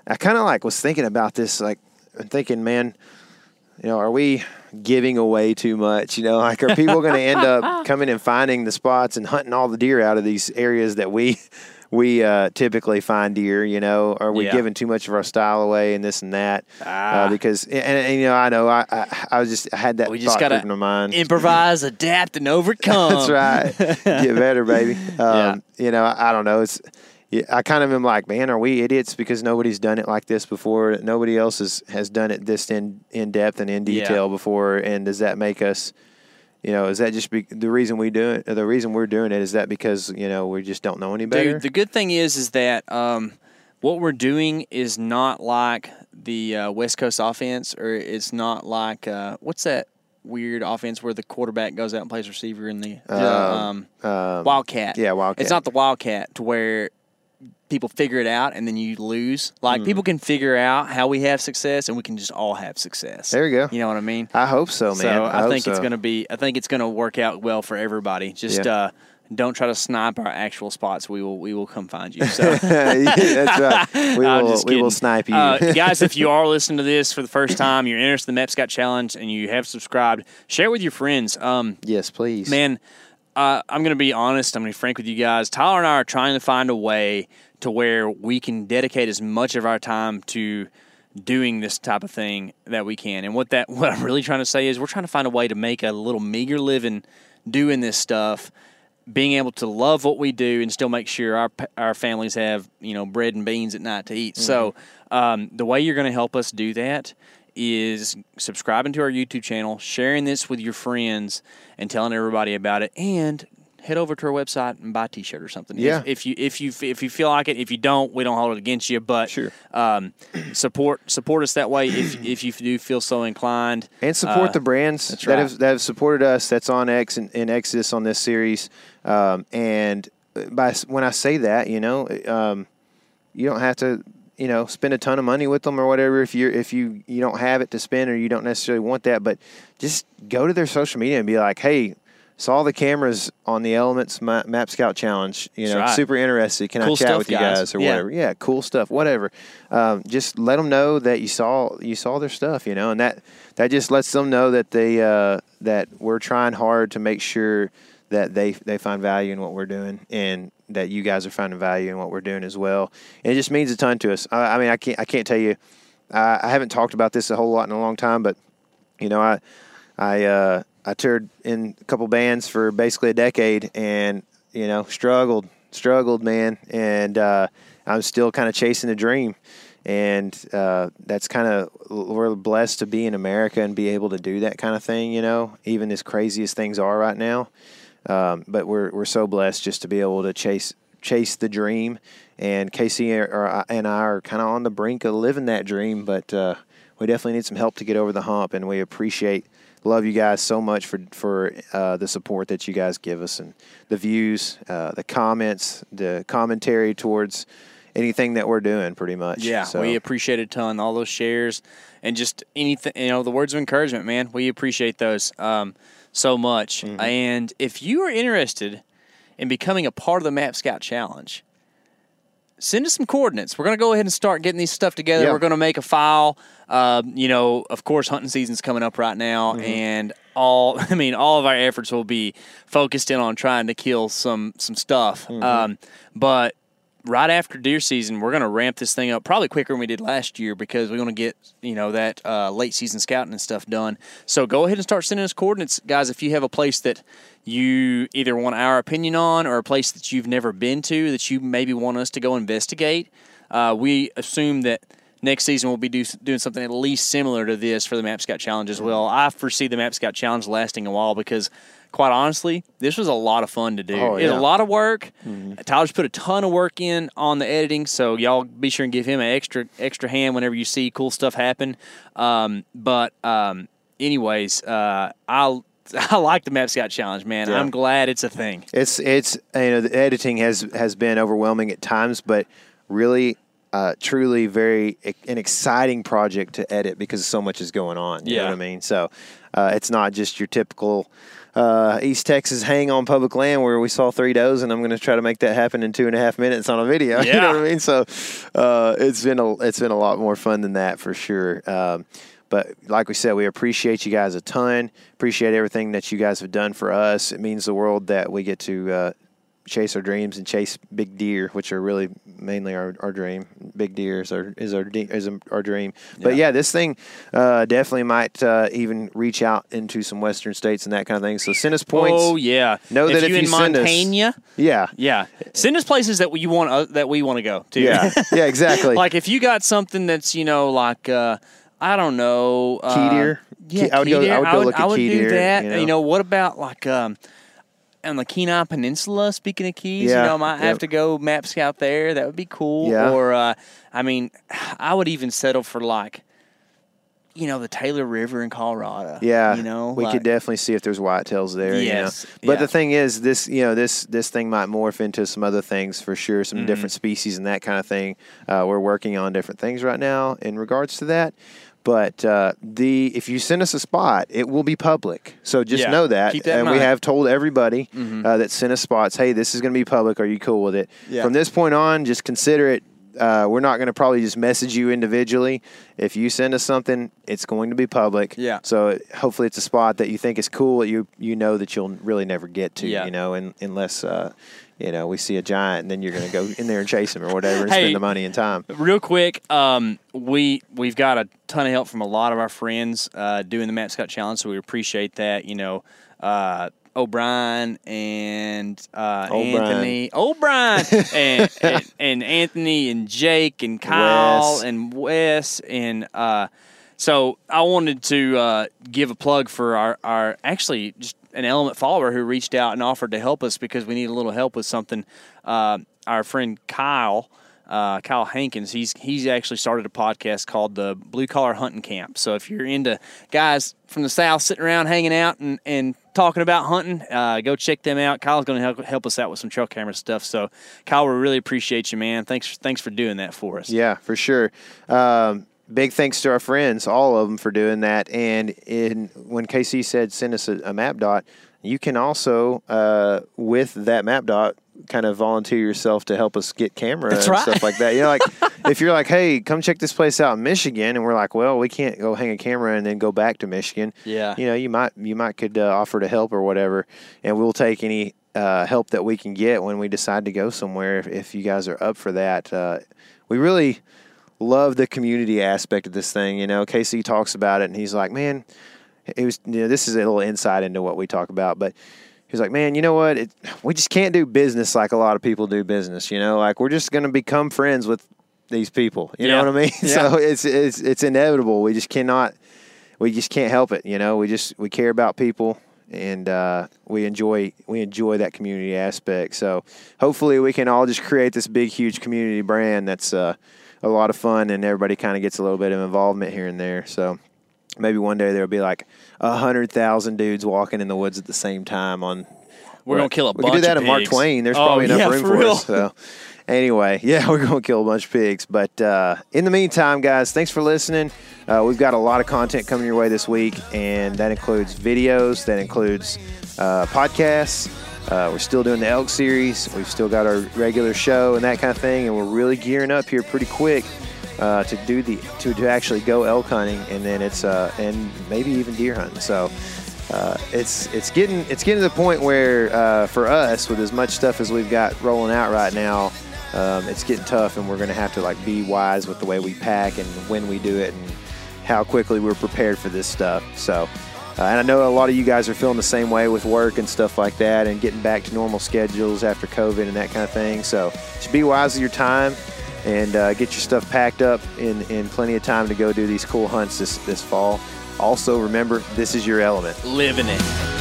I kind of like was thinking about this, like I'm thinking, man, you know, are we giving away too much? You know, like are people going to end up coming and finding the spots and hunting all the deer out of these areas that we we uh, typically find deer? You know, are we Yeah. giving too much of our style away and this and that? Ah. Uh, because and, and, you know, I know I, I I was just I had that We just gotta creeping in mind. improvise, adapt, and overcome. That's right. Get better, baby. Um, Yeah. You know, I, I don't know. It's yeah, I kind of am like, man, are we idiots because nobody's done it like this before? Nobody else has, has done it this in in depth and in Yeah. detail before. And does that make us? You know, is that just be, the reason we do it? The reason we're doing it is that because you know we just don't know any better. Dude, the good thing is, is that um, what we're doing is not like the uh, West Coast offense, or it's not like uh, what's that weird offense where the quarterback goes out and plays receiver in the um, Um, Wildcat. yeah, Wildcat. It's not the Wildcat to where people figure it out and then you lose. Like Hmm. people can figure out how we have success, and we can just all have success. There you go. You know what I mean? I hope so, man. So I, hope think it's going to be. I think it's going to work out well for everybody. Just Yeah. uh, don't try to snipe our actual spots. We will. We will come find you. So. That's right. We will. We will snipe you. Uh, guys, if you are listening to this for the first time, you're interested in the Map Scout Challenge, and you have subscribed, share with your friends. Um, yes, please, man, uh, I'm going to be honest. I'm going to be frank with you guys. Tyler and I are trying to find a way to where we can dedicate as much of our time to doing this type of thing that we can. And what that what I'm really trying to say is we're trying to find a way to make a little meager living doing this stuff, being able to love what we do and still make sure our our families have you know bread and beans at night to eat. So um, the way you're going to help us do that is subscribing to our YouTube channel, sharing this with your friends, and telling everybody about it, and head over to our website and buy a T-shirt or something. Yeah. If, you if you if you feel like it, if you don't, we don't hold it against you. But Sure. um, support support us that way if if you do feel so inclined. and support Uh, the brands that right. have that have supported us. That's OnX and, and Exodus on this series. Um, and by when I say that, you know, um, you don't have to, you know, spend a ton of money with them or whatever if you if you you don't have it to spend or you don't necessarily want that. But just go to their social media and be like, hey. Saw the cameras on the Elements Ma- Map Scout Challenge. You know, right. super interested. Can Cool I chat with you guys. guys or Yeah. whatever? Yeah, cool stuff. Whatever. Um, just let them know that you saw you saw their stuff. You know, and that that just lets them know that they uh, that we're trying hard to make sure that they they find value in what we're doing and that you guys are finding value in what we're doing as well. And it just means a ton to us. I, I mean, I can't I can't tell you. I, I haven't talked about this a whole lot in a long time, but you know, I I uh, I toured in a couple bands for basically a decade, and you know, struggled, struggled, man, and uh, I'm still kind of chasing a dream, and uh, that's kind of we're blessed to be in America and be able to do that kind of thing, you know, even as crazy as things are right now. Um, but we're we're so blessed just to be able to chase chase the dream, and Casey and I are kind of on the brink of living that dream, but uh, we definitely need some help to get over the hump, and we appreciate love you guys so much for for uh, the support that you guys give us and the views, uh, the comments, the commentary towards anything that we're doing, pretty much. Yeah, So, we appreciate a ton. All those shares and just anything, you know, the words of encouragement, man. We appreciate those um, so much. Mm-hmm. And if you are interested in becoming a part of the Map Scout Challenge, send us some coordinates. We're going to go ahead and start getting these stuff together. Yeah. We're going to make a file. Um, you know, of course, hunting season's coming up right now, Mm-hmm. and all I mean, all of our efforts will be focused in on trying to kill some some stuff. Mm-hmm. Um, but right after deer season, we're going to ramp this thing up probably quicker than we did last year because we're going to get you know that uh, late season scouting and stuff done. So go ahead and start sending us coordinates, guys. If you have a place that you either want our opinion on or a place that you've never been to that you maybe want us to go investigate, uh, we assume that next season we'll be do, doing something at least similar to this for the Map Scout Challenge as well. I foresee the Map Scout Challenge lasting a while because, quite honestly, this was a lot of fun to do. Oh, It's yeah. a lot of work. Tyler's put a ton of work in on the editing, so y'all be sure and give him an extra extra hand whenever you see cool stuff happen. Um, but um, anyways, uh, I I like the Map Scout Challenge, man. Yeah. I'm glad it's a thing. It's it's you know the editing has has been overwhelming at times, but really. Uh, truly, very an exciting project to edit because so much is going on. You know Yeah. what I mean? So uh, it's not just your typical uh, East Texas hang on public land where we saw three does, and I'm going to try to make that happen in two and a half minutes on a video. you know what I mean? So uh, it's been a it's been a lot more fun than that for sure. Um, but like we said, we appreciate you guys a ton. Appreciate everything that you guys have done for us. It means the world that we get to uh, chase our dreams and chase big deer, which are really mainly our, our dream. Big deer is our is our is our dream. But yeah, this thing uh, definitely might uh, even reach out into some western states and that kind of thing. So send us points. Oh yeah. Know if that if you you in send us- Montana, Yeah. yeah, send us places that you want uh, that we want to go to. Yeah. Yeah. Exactly. like if you got something that's you know like uh, I don't know uh, Key deer? Yeah, I would key go- I would go look at I would key do deer, that. you know? what about like um, on the Kenai Peninsula? Speaking of keys, Yeah, you know, I might have to go map scout there. That would be cool. Yeah. Or uh, I mean, I would even settle for like. You know the Taylor River in Colorado. Yeah, you know we like- could definitely see if there's whitetails there. Yes, you know? but yeah. the thing is, this you know this this thing might morph into some other things for sure, Mm-hmm. some different species and that kind of thing. Uh, we're working on different things right now in regards to that. But uh, the if you send us a spot, it will be public. So just Yeah, know that. keep that and we. Mm-hmm. have told everybody uh, that sent us spots, hey, this is going to be public. Are you cool with it? Yeah. From this point on, just consider it. Uh, we're not going to probably just message you individually. If you send us something, it's going to be public. Yeah. So it- hopefully it's a spot that you think is cool. that You you know that you'll really never get to. Yeah. You know, and, unless uh, you know we see a giant, and then you're going to go in there and chase him or whatever, and Hey, spend the money and time. Real quick, um, we we've got a ton of help from a lot of our friends uh, doing the Map Scout Challenge, so we appreciate that. You know, uh, O'Brien and uh, O'Brien. Anthony, O'Brien and, and and Anthony and Jake and Kyle Wes. and Wes and. Uh, so I wanted to uh, give a plug for our, our actually just an element follower who reached out and offered to help us because we need a little help with something. Uh, our friend Kyle, uh, Kyle Hankins, he's he's actually started a podcast called the Blue Collar Hunting Camp. So if you're into guys from the South sitting around hanging out and, and talking about hunting, uh, go check them out. Kyle's going to help help us out with some trail camera stuff. So Kyle, we really appreciate you, man. Thanks thanks for doing that for us. Yeah, for sure. Um, big thanks to our friends, all of them, for doing that. And in when KC said send us a, a map dot, you can also uh, with that map dot kind of volunteer yourself to help us get camera That's and right. stuff like that. You know, like if you're like, hey, come check this place out in Michigan, and we're like, well, we can't go hang a camera and then go back to Michigan. Yeah. you know, you might you might could uh, offer to help or whatever, and we'll take any. Uh, help that we can get when we decide to go somewhere if, if you guys are up for that uh, we really love the community aspect of this thing. You know, Casey talks about it, and he's like, "Man, it was." You know, this is a little insight into what we talk about, but he's like, "Man, you know what? It, we just can't do business like a lot of people do business. You know, like we're just going to become friends with these people. You Yeah. know what I mean? Yeah. So it's it's it's inevitable. We just cannot. We just can't help it. You know, we just we care about people. And uh, we enjoy we enjoy that community aspect. So hopefully we can all just create this big, huge community brand that's uh, a lot of fun, and everybody kind of gets a little bit of involvement here and there. So maybe one day there'll be like a hundred thousand dudes walking in the woods at the same time on. We're gonna kill a we bunch could do that in Mark. Twain. There's Oh, probably enough yeah, room for for, us. So anyway, yeah, we're gonna kill a bunch of pigs. But uh, in the meantime, guys, thanks for listening. Uh, we've got a lot of content coming your way this week, and that includes videos. That includes uh, podcasts. Uh, we're still doing the elk series. We've still got our regular show and that kind of thing, and we're really gearing up here pretty quick uh, to do the to, to actually go elk hunting, and then it's uh, and maybe even deer hunting. So uh, it's it's getting it's getting to the point where uh, for us, with as much stuff as we've got rolling out right now, um, it's getting tough, and we're going to have to like be wise with the way we pack and when we do it, and how quickly we're prepared for this stuff. So. Uh, and I know a lot of you guys are feeling the same way with work and stuff like that, and getting back to normal schedules after COVID and that kind of thing. So just be wise with your time. and uh, get your stuff packed up in, in plenty of time to go do these cool hunts this, this fall. Also, remember, this is your element. Living it.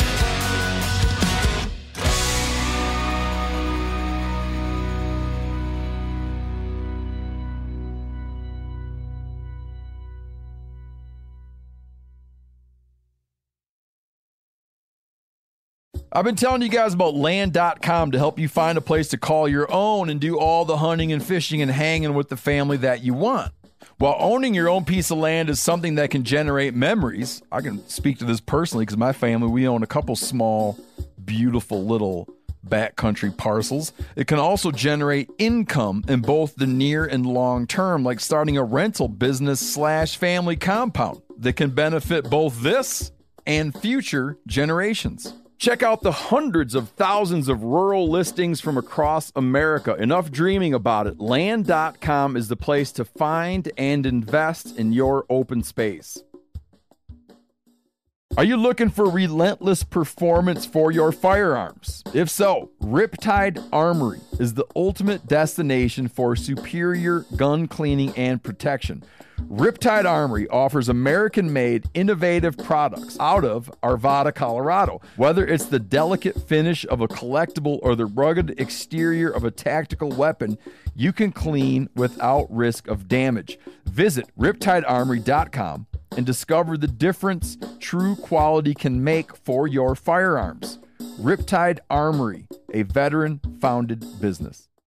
I've been telling you guys about land.com to help you find a place to call your own and do all the hunting and fishing and hanging with the family that you want. While owning your own piece of land is something that can generate memories, I can speak to this personally because my family, we own a couple small, beautiful little backcountry parcels. It can also generate income in both the near and long term, like starting a rental business slash family compound that can benefit both this and future generations. Check out the hundreds of thousands of rural listings from across America. Enough dreaming about it. Land.com is the place to find and invest in your open space. Are you looking for relentless performance for your firearms? If so, Riptide Armory is the ultimate destination for superior gun cleaning and protection. Riptide Armory offers American made innovative products out of Arvada, Colorado. Whether it's the delicate finish of a collectible or the rugged exterior of a tactical weapon, you can clean without risk of damage. Visit riptidearmory.com and discover the difference true quality can make for your firearms. Riptide Armory, a veteran founded business.